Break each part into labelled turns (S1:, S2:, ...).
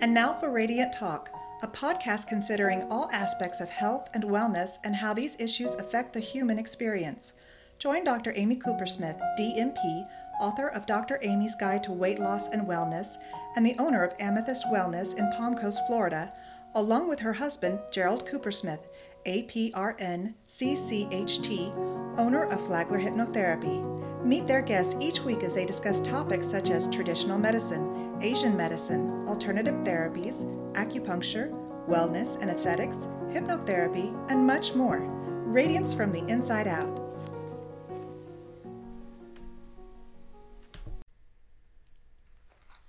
S1: And now for Radiant Talk, a podcast considering all aspects of health and wellness and how these issues affect the human experience. Join Dr. Amy Coopersmith, DNP, author of Dr. Amy's Guide to Weight Loss and Wellness, and the owner of Amethyst Wellness in Palm Coast, Florida, along with her husband, Gerald Coopersmith, APRN CCHT, owner of Flagler Hypnotherapy. Meet their guests each week as they discuss topics such as traditional medicine, Asian medicine, alternative therapies, acupuncture, wellness and aesthetics, hypnotherapy, and much more. Radiance from the inside out.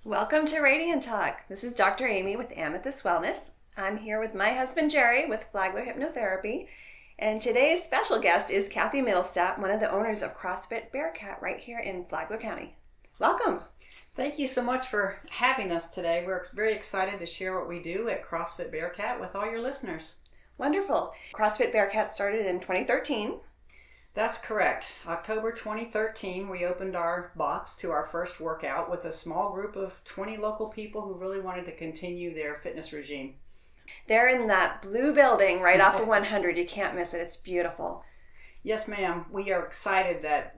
S2: Welcome to Radiant Talk. This is Dr. Amy with Amethyst Wellness. I'm here with my husband Jerry with Flagler Hypnotherapy. And today's special guest is Cathy Middlestat, one of the owners of CrossFit Bearcat right here in Flagler County. Welcome.
S3: Thank you so much for having us today. We're very excited to share what we do at CrossFit Bearcat with all your listeners.
S2: Wonderful. CrossFit Bearcat started in 2013.
S3: That's correct. October 2013, we opened our box to our first workout with a small group of 20 local people who really wanted to continue their fitness regime.
S2: They're in that blue building right off of 100. You can't miss it. It's beautiful.
S3: Yes, ma'am. We are excited that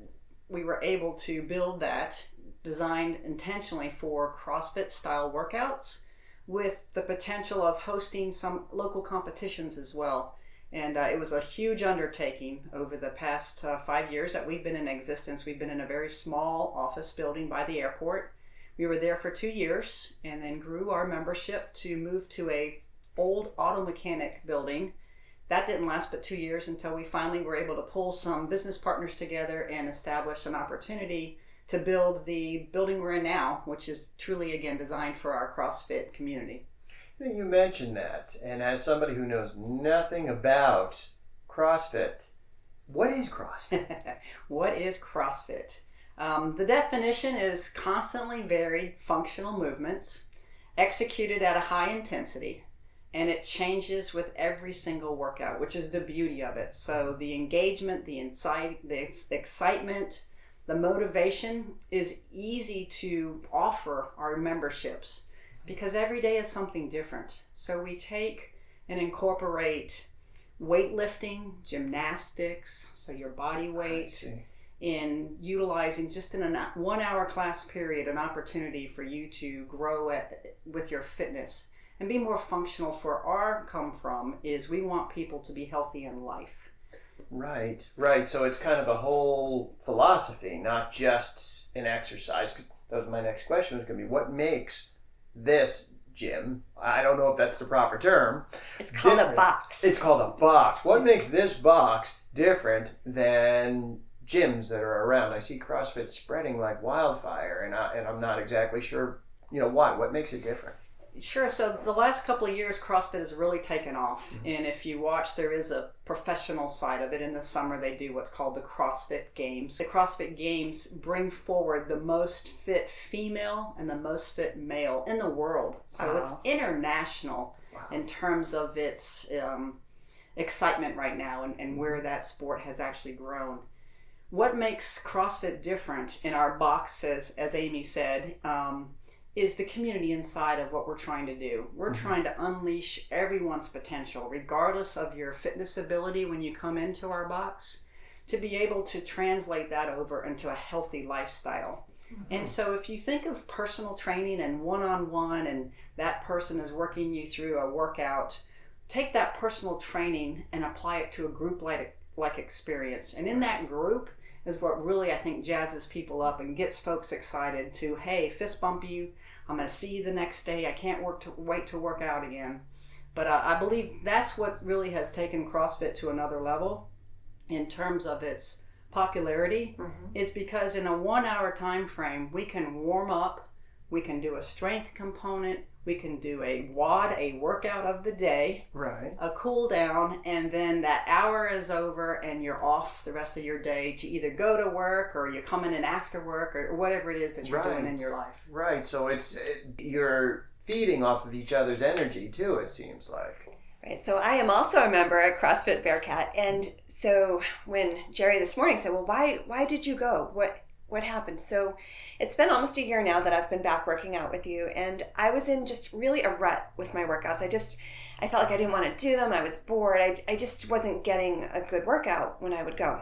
S3: we were able to build that designed intentionally for CrossFit style workouts with the potential of hosting some local competitions as well. And uh, it was a huge undertaking over the past uh, five years that we've been in existence. We've been in a very small office building by the airport. We were there for two years and then grew our membership to move to a old auto mechanic building. That didn't last but two years until we finally were able to pull some business partners together and establish an opportunity to build the building we're in now, which is truly, again, designed for our CrossFit community.
S4: You mentioned that, and as somebody who knows nothing about CrossFit, what is CrossFit?
S3: what is CrossFit? Um, the definition is constantly varied functional movements executed at a high intensity, and it changes with every single workout, which is the beauty of it. So the engagement, the insight, the excitement, the motivation is easy to offer our memberships because every day is something different. So we take and incorporate weightlifting, gymnastics, so your body weight, in utilizing just in a one hour class period an opportunity for you to grow at, with your fitness and be more functional for our come from is we want people to be healthy in life
S4: Right, right. So it's kind of a whole philosophy, not just an exercise. Because that was my next question was going to be, what makes this gym? I don't know if that's the proper term.
S2: It's called different. a box.
S4: It's called a box. What makes this box different than gyms that are around? I see CrossFit spreading like wildfire, and I, and I'm not exactly sure, you know, why. What makes it different?
S3: Sure. So the last couple of years, CrossFit has really taken off, mm-hmm. and if you watch, there is a professional side of it. In the summer, they do what's called the CrossFit Games. The CrossFit Games bring forward the most fit female and the most fit male in the world. So wow. it's international wow. in terms of its um, excitement right now and, and where that sport has actually grown what makes CrossFit different in our box, as, as Amy said, um, is the community inside of what we're trying to do. We're mm-hmm. trying to unleash everyone's potential, regardless of your fitness ability when you come into our box, to be able to translate that over into a healthy lifestyle. Mm-hmm. And so, if you think of personal training and one on one, and that person is working you through a workout, take that personal training and apply it to a group like, like experience. And in that group, is what really I think jazzes people up and gets folks excited to hey fist bump you. I'm going to see you the next day. I can't work to wait to work out again. But uh, I believe that's what really has taken CrossFit to another level in terms of its popularity mm-hmm. is because in a one hour time frame we can warm up. We can do a strength component we can do a WOD, a workout of the day,
S4: right?
S3: A cool down, and then that hour is over, and you're off the rest of your day to either go to work or you're coming in after work or whatever it is that you're right. doing in your life.
S4: Right. So it's it, you're feeding off of each other's energy too. It seems like.
S2: Right. So I am also a member at CrossFit Bearcat, and so when Jerry this morning said, "Well, why why did you go? What what happened. So it's been almost a year now that I've been back working out with you, and I was in just really a rut with my workouts. I just, I felt like I didn't want to do them. I was bored. I, I just wasn't getting a good workout when I would go.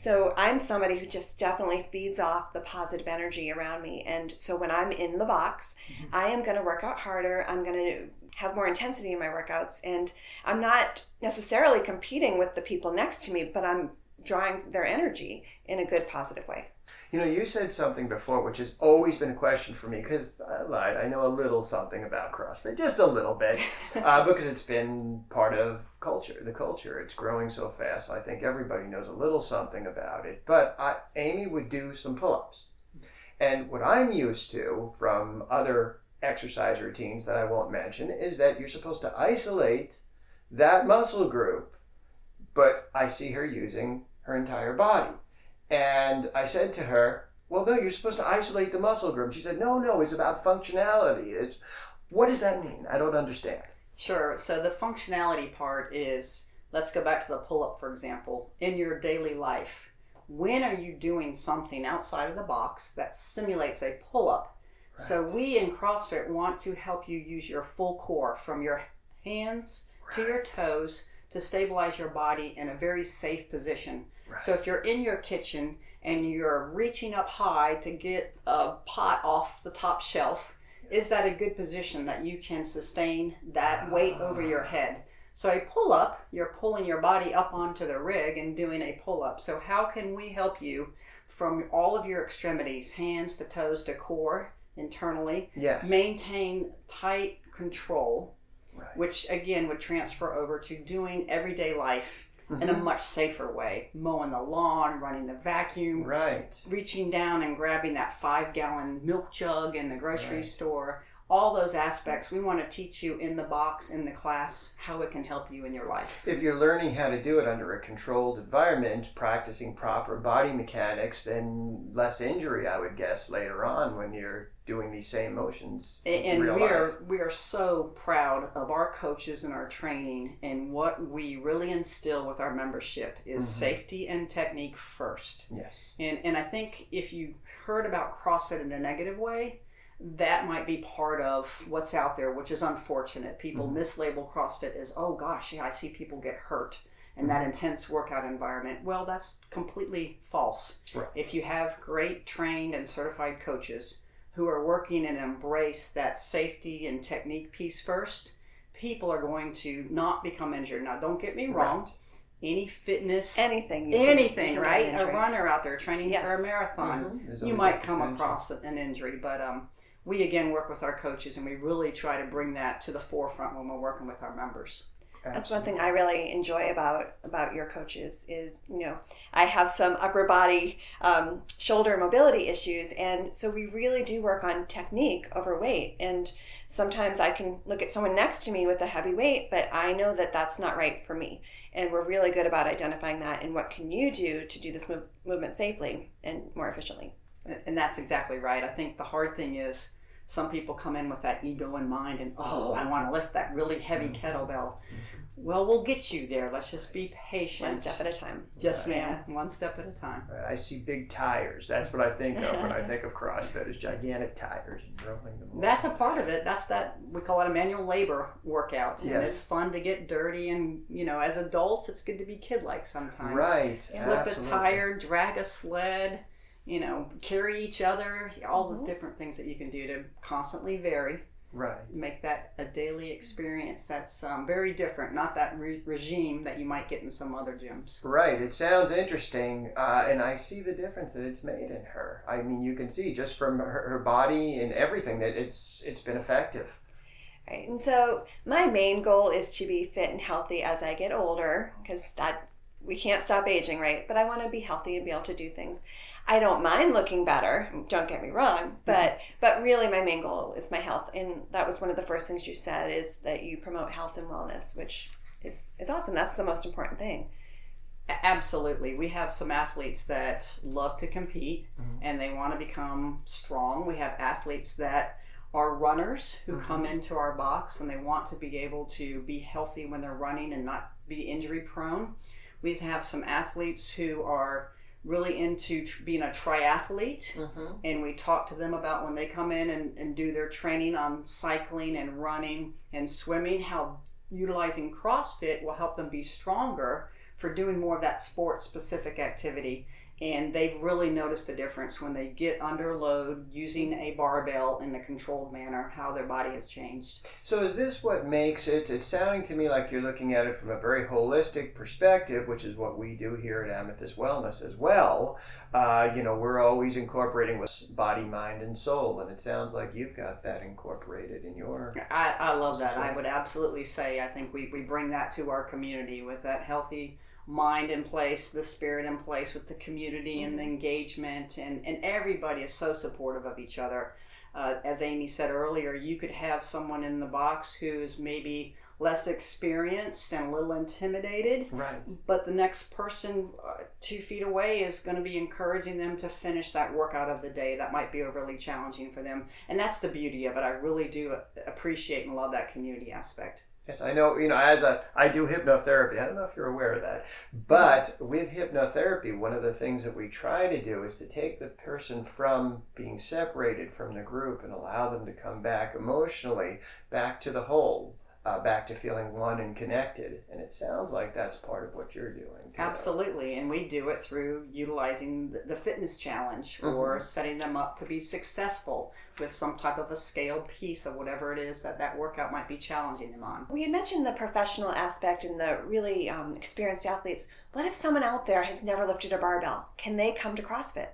S2: So I'm somebody who just definitely feeds off the positive energy around me. And so when I'm in the box, mm-hmm. I am going to work out harder. I'm going to have more intensity in my workouts. And I'm not necessarily competing with the people next to me, but I'm drawing their energy in a good, positive way.
S4: You know, you said something before, which has always been a question for me because I lied. I know a little something about CrossFit, just a little bit, uh, because it's been part of culture. The culture, it's growing so fast. I think everybody knows a little something about it. But I, Amy would do some pull-ups, and what I'm used to from other exercise routines that I won't mention is that you're supposed to isolate that muscle group. But I see her using her entire body. And I said to her, Well, no, you're supposed to isolate the muscle group. She said, No, no, it's about functionality. It's what does that mean? I don't understand.
S3: Sure. So the functionality part is let's go back to the pull up, for example. In your daily life, when are you doing something outside of the box that simulates a pull up? Right. So we in CrossFit want to help you use your full core from your hands right. to your toes to stabilize your body in a very safe position Right. So if you're in your kitchen and you're reaching up high to get a pot off the top shelf, is that a good position that you can sustain that weight over your ah. head? So a pull up, you're pulling your body up onto the rig and doing a pull up. So how can we help you from all of your extremities, hands to toes to core internally,
S4: yes.
S3: maintain tight control, right. which again would transfer over to doing everyday life mm-hmm. in a mm-hmm. much safer way. Mowing the lawn, running the vacuum,
S4: right?
S3: Reaching down and grabbing that five gallon milk jug in the grocery right. store. All those aspects we want to teach you in the box, in the class, how it can help you in your life.
S4: If you're learning how to do it under a controlled environment, practicing proper body mechanics, then less injury, I would guess, later on when you're doing these same motions.
S3: And, we are we are so proud of our coaches and our training and what we really instill with our membership is mm-hmm. safety and technique first.
S4: Yes.
S3: And and I think if you heard about CrossFit in a negative way, that might be part of what's out there, which is unfortunate. People mm-hmm. mislabel CrossFit as, oh gosh, yeah, I see people get hurt in that mm-hmm. intense workout environment. Well, that's completely false. Right. If you have great trained and certified coaches who are working and embrace that safety and technique piece first, people are going to not become injured. Now, don't get me wrong. Right. Any fitness,
S2: anything,
S3: anything, can, right? A runner out there training yes. for a marathon, mm-hmm. you might come across an injury, but um, we again work with our coaches and we really try to bring that to the forefront when we're working with our members.
S2: That's one thing I really enjoy about about your coaches is you know I have some upper body um, shoulder mobility issues and so we really do work on technique over weight and sometimes I can look at someone next to me with a heavy weight but I know that that's not right for me and we're really good about identifying that and what can you do to do this move, movement safely and more efficiently.
S3: And that's exactly right. I think the hard thing is some people come in with that ego in mind and oh i want to lift that really heavy mm-hmm. kettlebell. Well we'll get you there. Let's just be patient.
S2: One step at a time.
S3: Yes ma'am. Yeah. one step at a time.
S4: I see big tires. That's what i think of when i think of crossfit is gigantic tires and rolling them
S3: that's a part of it. That's that we call it a manual labor workout. Yes. and it's fun to get dirty and you know as adults it's good to be kid-like sometimes.
S4: Right.
S3: Flip Absolutely. a tire drag a sled you know, carry each other, all mm-hmm. the different things that you can do to constantly vary.
S4: Right.
S3: Make that a daily experience that's um, very different, not that re- regime that you might get in some other gyms.
S4: Right. It sounds interesting, uh, and I see the difference that it's made in her. I mean, you can see just from her, her body and everything that it's it's been effective.
S2: Right. And so my main goal is to be fit and healthy as I get older, because that we can't stop aging, right? But I want to be healthy and be able to do things. I don't mind looking better. Don't get me wrong, but mm-hmm. but really my main goal is my health, and that was one of the first things you said is that you promote health and wellness, which is is awesome. That's the most important thing.
S3: Absolutely. We have some athletes that love to compete mm-hmm. and they want to become strong. We have athletes that are runners who mm-hmm. come into our box and they want to be able to be healthy when they're running and not be injury prone. We have some athletes who are really into tr- being a triathlete
S4: Mm-hmm.
S3: and we talk to them about when they come in and, and do their training on cycling and running and swimming how utilizing crossfit will help them be stronger for doing more of that sport specific activity and they've really noticed a difference when they get under load using a barbell in a controlled manner how their body has changed
S4: So is this what makes it? It's sounding to me like you're looking at it from a very holistic perspective, which is what we do here at Amethyst Wellness as well. Uh, you know, we're always incorporating with body, mind, and soul, and it sounds like you've got that incorporated in your.
S3: I, I love that. I would absolutely say I think we, we bring that to our community with that healthy mind in place, the spirit in place with the community and the engagement, and, and everybody is so supportive of each other. Uh, as Amy said earlier, you could have someone in the box who's maybe less experienced and a little intimidated,
S4: Right.
S3: but the next person uh, two feet away is going to be encouraging them to finish that workout of the day that might be overly challenging for them and that's the beauty of it i really do appreciate and love that community aspect
S4: Yes, I know. You know, as a I do hypnotherapy. I don't know if you're aware of that, but with hypnotherapy, one of the things that we try to do is to take the person from being separated from the group and allow them to come back emotionally back to the whole, uh, back to feeling one and connected. And it sounds like that's part of what you're doing. too.
S3: absolutely and we do it through utilizing the- the fitness challenge or setting them up to be successful with some type of a scaled piece of whatever it is that that workout might be challenging them on
S2: We had mentioned the professional aspect and the really um, experienced athletes. What if someone out there has never lifted a barbell? Can they come to CrossFit?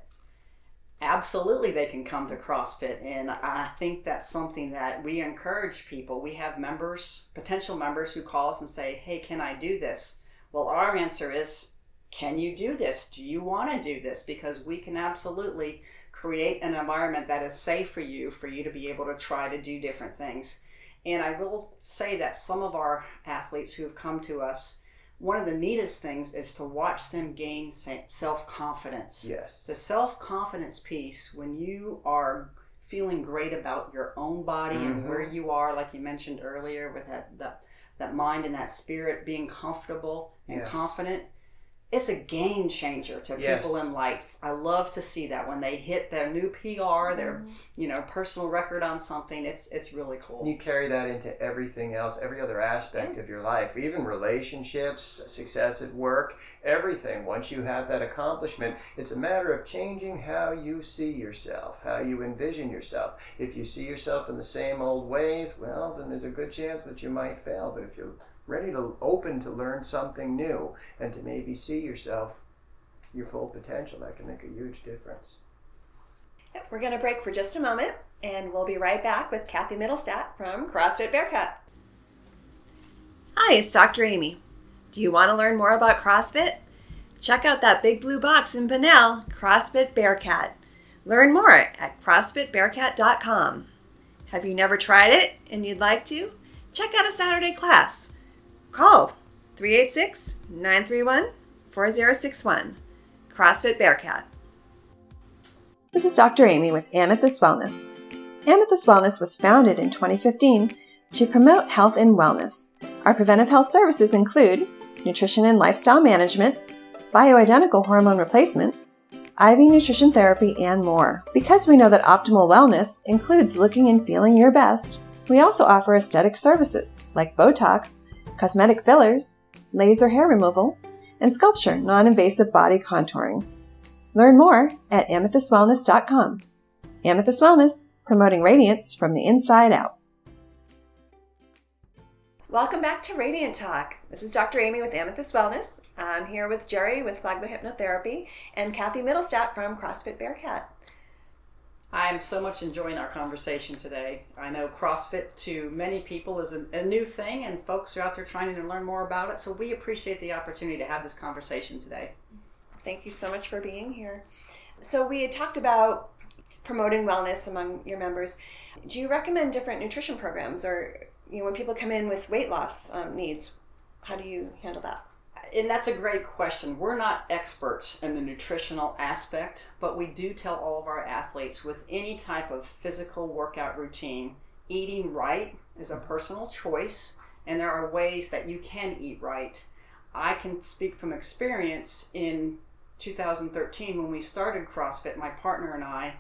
S3: Absolutely, they can come to CrossFit, and I think that's something that we encourage people. We have members, potential members, who call us and say, "Hey, can I do this?" Well, our answer is, "Can you do this? Do you want to do this?" Because we can absolutely create an environment that is safe for you, for you to be able to try to do different things. And I will say that some of our athletes who have come to us, one of the neatest things is to watch them gain self confidence
S4: Yes.
S3: the self confidence piece when you are feeling great about your own body and
S4: Mhm.
S3: where you are, like you mentioned earlier, with that that, that mind and that spirit being comfortable and
S4: Yes.
S3: confident. It's a game changer to
S4: Yes.
S3: people in life. I love to see that when they hit their new PR, their mm-hmm. you know personal record on something. It's it's really cool.
S4: You carry that into everything else, every other aspect of your life, even relationships, success at work, everything. Once you have that accomplishment, it's a matter of changing how you see yourself, how you envision yourself. If you see yourself in the same old ways, well, then there's a good chance that you might fail. But if you're ready to open to learn something new and to maybe see yourself your full potential, that can make a huge difference.
S2: Yep, We're going to break for just a moment, and we'll be right back with Cathy Middlestat from CrossFit Bearcat. Hi, it's Dr. Amy. Do you want to learn more about CrossFit? Check out that big blue box in Bunnell, CrossFit Bearcat. Learn more at CrossFitBearcat.com. Have you never tried it and you'd like to? Check out a Saturday class. Call 386 931 4061. CrossFit Bearcat. This is Dr. Amy with Amethyst Wellness. Amethyst Wellness was founded in 2015 to promote health and wellness. Our preventive health services include nutrition and lifestyle management, bioidentical hormone replacement, IV nutrition therapy, and more. Because we know that optimal wellness includes looking and feeling your best, we also offer aesthetic services like Botox, cosmetic fillers, laser hair removal, and SculpSure non invasive body contouring. Learn more at amethystwellness.com. Amethyst Wellness, promoting radiance from the inside out. Welcome back to Radiant Talk. This is Dr. Amy with Amethyst Wellness. I'm here with Jerry with Flagler Hypnotherapy and Cathy Middlestat from CrossFit Bearcat.
S3: I'm so much enjoying our conversation today. I know CrossFit to many people is a, a, new thing, and folks are out there trying to learn more about it. So we appreciate the opportunity to have this conversation today.
S2: Thank you so much for being here. So we had talked about promoting wellness among your members. Do you recommend different nutrition programs, or you know, when people come in with weight loss um, needs, how do you handle that?
S3: And that's a great question. We're not experts in the nutritional aspect, but we do tell all of our athletes with any type of physical workout routine, eating right is a personal choice, and there are ways that you can eat right. I can speak from experience in 2013 when we started CrossFit, my partner and I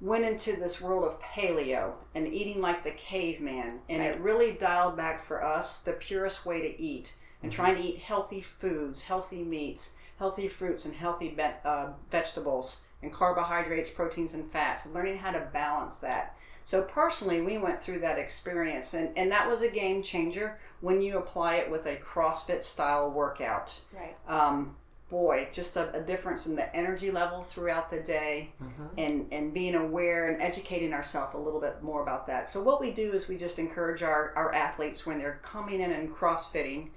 S3: went into this world of paleo and eating like the caveman. And it really dialed back for us the purest way to eat and trying to eat healthy foods, healthy meats, healthy fruits, and healthy be- uh, vegetables, and carbohydrates, proteins, and fats, and learning how to balance that. So, personally, we went through that experience, and, and that was a game changer when you apply it with a CrossFit style workout.
S2: Right.
S3: Um, boy, just a, a, difference in the energy level throughout the day mm-hmm. and, and being aware and educating ourselves a little bit more about that. So, what we do is we just encourage our, our athletes when they're coming in and CrossFitting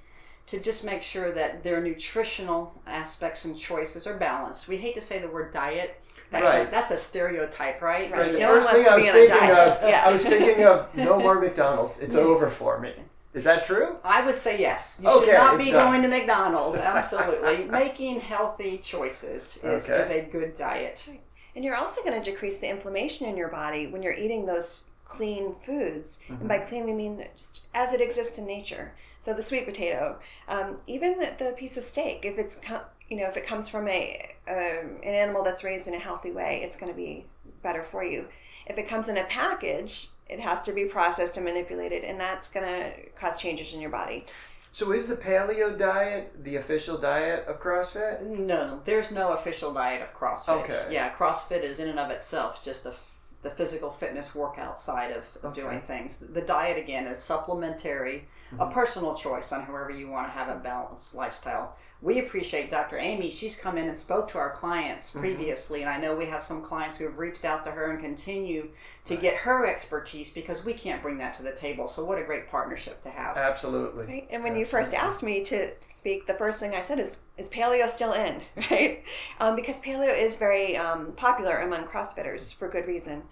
S3: to just make sure that their nutritional aspects and choices are balanced. We hate to say the word diet. That's,
S4: right.
S3: a, that's a stereotype, right?
S4: Right. The no first thing I was thinking of, yeah. I was thinking of no more McDonald's. It's over for me. Is that true?
S3: I would say yes. You
S4: okay,
S3: should not be going to McDonald's. Absolutely. Making healthy choices is, okay. is a good diet.
S2: And you're also going to decrease the inflammation in your body when you're eating those clean foods. Mm-hmm. And by clean, we mean just as it exists in nature. So the sweet potato, um, even the piece of steak, if it's you know if it comes from a um, an animal that's raised in a healthy way, it's going to be better for you. If it comes in a package, it has to be processed and manipulated, and that's going to cause changes in your body.
S4: So is the paleo diet the official diet of CrossFit?
S3: No, there's no official diet of CrossFit.
S4: Okay.
S3: Yeah, CrossFit is in and of itself just a the physical fitness workout side of, of
S4: okay.
S3: doing things. The diet again is supplementary, mm-hmm. a personal choice on however you want to have a balanced lifestyle. We appreciate Dr. Amy. She's come in and spoke to our clients mm-hmm. previously, mm-hmm. and I know we have some clients who have reached out to her and continue to right. get her expertise because we can't bring that to the table. So what a great partnership to have.
S4: Absolutely.
S2: Right? And when
S4: Absolutely.
S2: you first asked me to speak, the first thing I said is, is paleo still in, right? Um, because paleo is very um, popular among CrossFitters for good reason.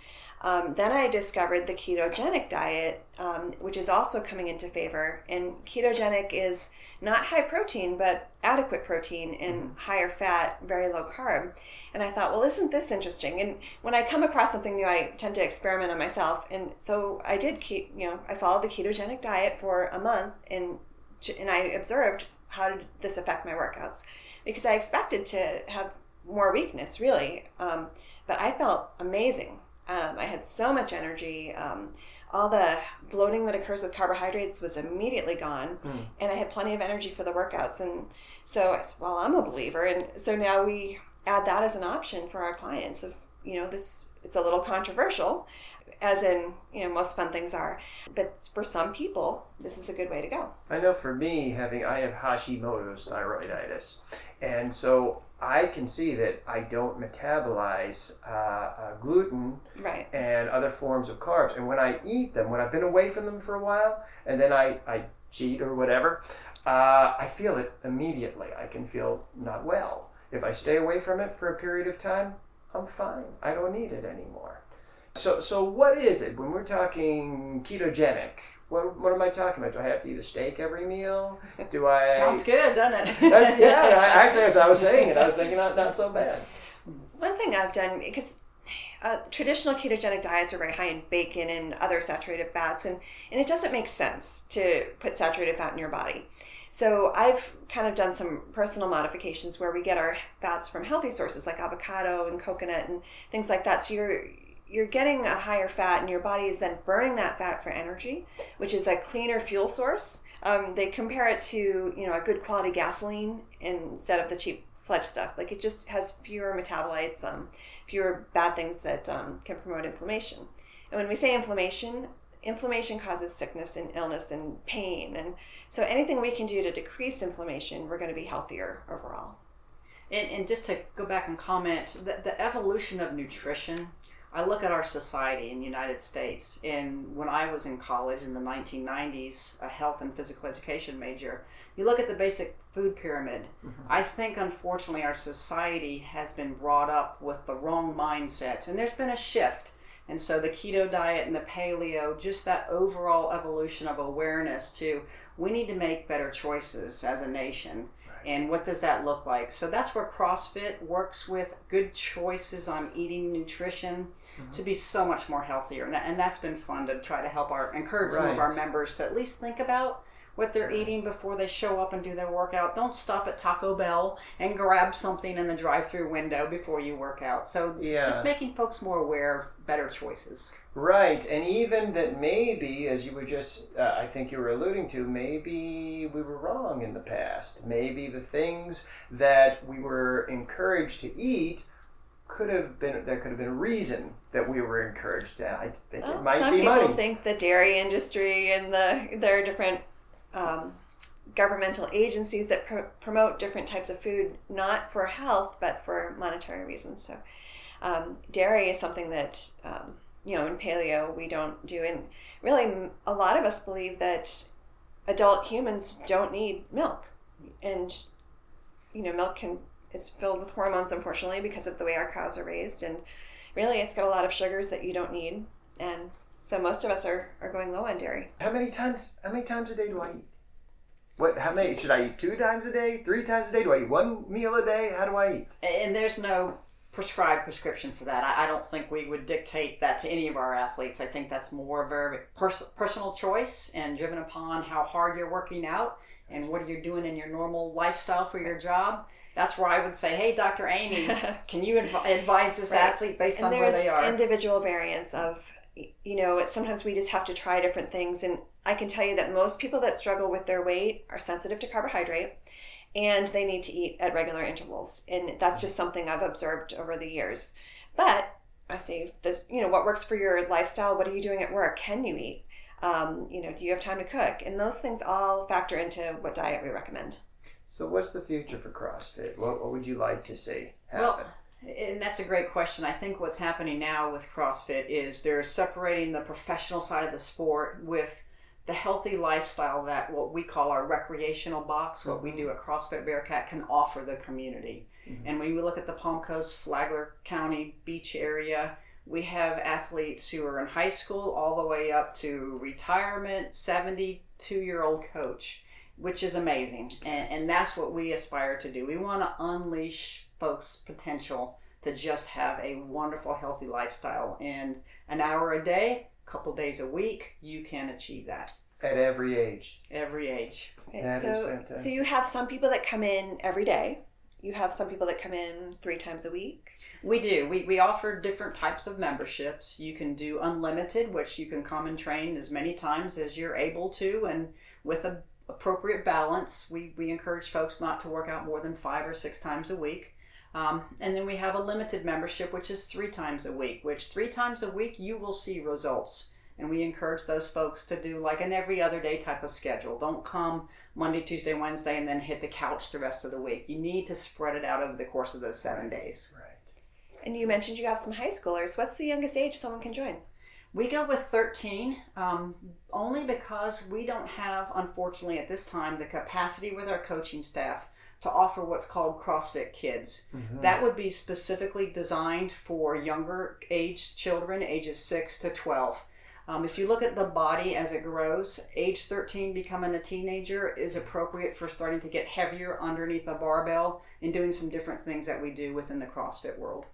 S2: Um, then I discovered the ketogenic diet, um, which is also coming into favor. And ketogenic is not high protein, but adequate protein and mm-hmm. higher fat, very low carb. And I thought, well, isn't this interesting? And when I come across something new, I tend to experiment on myself. And so I did keep, you know, I followed the ketogenic diet for a month, and and I observed how did this affect my workouts because I expected to have more weakness, really. Um, but I felt amazing um, I had so much energy. Um, all the bloating that occurs with carbohydrates was immediately gone, mm. and I had plenty of energy for the workouts. And so, I said, well, I'm a believer, and so now we add that as an option for our clients. Of you know, this it's a little controversial, as in you know most fun things are, but for some people, this is a good way to go.
S4: I know for me, having I have Hashimoto's thyroiditis, and so I can see that I don't metabolize uh, uh, gluten
S2: right.
S4: and other forms of carbs. And when I eat them, when I've been away from them for a while, and then I, I cheat or whatever, uh, I feel it immediately. I can feel not well. If I stay away from it for a period of time, I'm fine. I don't need it anymore. So, so what is it when we're talking ketogenic? What, what am I talking about? Do I have to eat a steak every meal? Do I?
S3: Sounds good, doesn't it?
S4: that's, yeah, actually, as I was saying it, I was thinking not, not so bad.
S2: One thing I've done because uh, traditional ketogenic diets are very high in bacon and other saturated fats, and, and it doesn't make sense to put saturated fat in your body. So I've kind of done some personal modifications where we get our fats from healthy sources like avocado and coconut and things like that. So you're you're getting a higher fat and your body is then burning that fat for energy which is a cleaner fuel source. Um, they compare it to you know a good quality gasoline instead of the cheap sludge stuff. Like it just has fewer metabolites um, fewer bad things that um, can promote inflammation. And when we say inflammation inflammation causes sickness and illness and pain. And so anything we can do to decrease inflammation we're going to be healthier overall.
S3: And, and just to go back and comment the, the evolution of nutrition I look at our society in the United States, and when I was in college in the 1990s, a health and physical education major, you look at the basic food pyramid. Mm-hmm. I think, unfortunately, our society has been brought up with the wrong mindset, and there's been a shift. And so the keto diet and the paleo, just that overall evolution of awareness to we need to make better choices as a nation and what does that look like so that's where crossfit works with good choices on eating nutrition mm-hmm. to be so much more healthier and, that, and that's been fun to try to help our encourage right. some of our members to at least think about what they're eating before they show up and do their workout. Don't stop at Taco Bell and grab something in the drive-through window before you work out. So
S4: Yeah.
S3: just making folks more aware of better choices.
S4: Right, and even that maybe, as you were just, uh, I think you were alluding to, maybe we were wrong in the past. Maybe the things that we were encouraged to eat could have been, there could have been a reason that we were encouraged to. I think
S2: Well,
S4: it might
S2: some
S4: be
S2: people
S4: money.
S2: think the dairy industry and the there are different um, governmental agencies that pr- promote different types of food, not for health but for monetary reasons. So, um, dairy is something that um, you know in paleo we don't do, and really a lot of us believe that adult humans don't need milk, and you know milk can it's filled with hormones unfortunately because of the way our cows are raised and really it's got a lot of sugars that you don't need and so most of us are, are going low on dairy
S4: How many times? How many times a day do I eat? What? How many? Should I eat two times a day? Three times a day? Do I eat one meal a day? How do I eat?
S3: And there's no prescribed prescription for that. I, I don't think we would dictate that to any of our athletes. I think that's more of a pers- personal choice and driven upon how hard you're working out and what are you're doing in your normal lifestyle for your job. That's where I would say, hey, Dr. Amy, can you adv- advise this
S2: Right.
S3: athlete based
S2: and
S3: on where they are?
S2: individual variants of you know it- sometimes we just have to try different things and i can tell you that most people that struggle with their weight are sensitive to carbohydrate and they need to eat at regular intervals and that's just something i've observed over the years but i say this you know what works for your lifestyle what are you doing at work can you eat um, you know do you have time to cook and those things all factor into what diet we recommend
S4: So, what's the future for CrossFit? What, what would you like to see happen? Well.
S3: And that's a great question. I think what's happening now with CrossFit is they're separating the professional side of the sport with the healthy lifestyle that what we call our recreational box, what we do at CrossFit Bearcat, can offer the community. And when you look at the Palm Coast, Flagler County beach area, we have athletes who are in high school all the way up to retirement, 72 year old coach, which is amazing. And, and that's what we aspire to do. We want to unleash folks' potential to just have a wonderful, healthy lifestyle. And an hour a day, a couple days a week, you can achieve that
S4: At every age.
S3: every age.
S2: Right,
S4: That is
S2: so,
S4: fantastic.
S2: so you have some people that come in every day. You have some people that come in three times a week.
S3: We do. We, we offer different types of memberships. You can do unlimited, which you can come and train as many times as you're able to, and with a appropriate balance. We, we encourage folks not to work out more than five or six times a week. Um, and then we have a limited membership, which is three times a week, which three times a week you will see results. And we encourage those folks to do like an every other day type of schedule. Don't come Monday, Tuesday, Wednesday, and then hit the couch the rest of the week. You need to spread it out over the course of those seven days.
S4: Right.
S2: And you mentioned you have some high schoolers. What's the youngest age someone can join?
S3: We go with 13 um, only because we don't have, unfortunately, at this time, the capacity with our coaching staff to offer what's called CrossFit Kids.
S4: Mhm.
S3: That would be specifically designed for younger age children, ages 6 to 12. Um, if you look at the body as it grows, age 13 becoming a teenager is appropriate for starting to get heavier underneath a barbell and doing some different things that we do within the CrossFit world.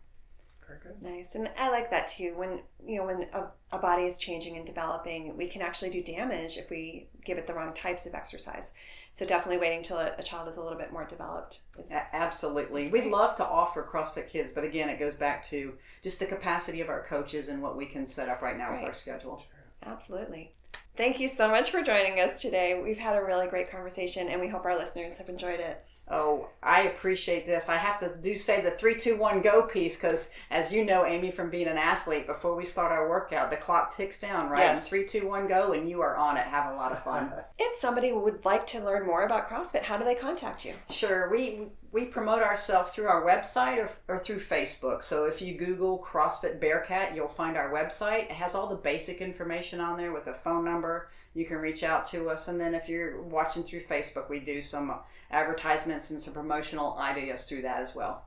S2: Nice, and I like that too. When you know when a, a body is changing and developing, we can actually do damage if we give it the wrong types of exercise. So definitely waiting till a, a child is a little bit more developed. Is,
S3: Absolutely. We'd love to offer CrossFit Kids, but again, it goes back to just the capacity of our coaches and what we can set up right now with our schedule.
S2: Absolutely. Thank you so much for joining us today. We've had a really great conversation, and we hope our listeners have enjoyed it.
S3: Oh, I appreciate this. I have to do say the three, two, one, go piece because, as you know, Amy, from being an athlete, before we start our workout, the clock ticks down, right?
S2: Yes.
S3: And three, two, one, go, and you are on it, having a lot of fun.
S2: If somebody would like to learn more about CrossFit, how do they contact you?
S3: Sure, we we promote ourselves through our website or, or through Facebook. So if you Google CrossFit Bearcat, you'll find our website. It has all the basic information on there with a phone number. You can reach out to us, and then if you're watching through Facebook, we do some advertisements and some promotional ideas through that as well.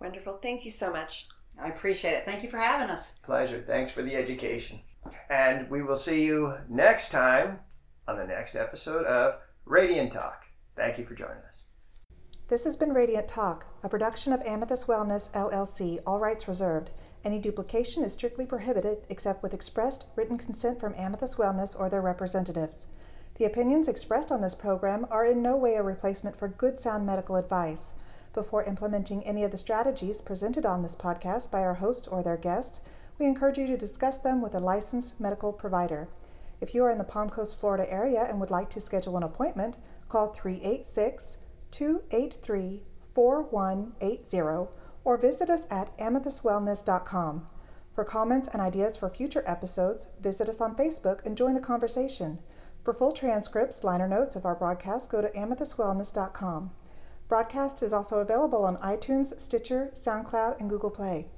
S2: Wonderful. Thank you so much.
S3: I appreciate it. Thank you for having us.
S4: Pleasure. Thanks for the education. And we will see you next time on the next episode of Radiant Talk. Thank you for joining us.
S1: This has been Radiant Talk, a production of Amethyst Wellness LLC, all rights reserved. Any duplication is strictly prohibited except with expressed written consent from Amethyst Wellness or their representatives. The opinions expressed on this program are in no way a replacement for good sound medical advice. Before implementing any of the strategies presented on this podcast by our host or their guests, we encourage you to discuss them with a licensed medical provider. If you are in the Palm Coast, Florida area and would like to schedule an appointment, call 386 283 4180 or visit us at amethystwellness.com. For comments and ideas for future episodes, visit us on Facebook and join the conversation. For full transcripts, liner notes of our broadcast, go to amethystwellness.com. Broadcast is also available on iTunes, Stitcher, SoundCloud, and Google Play.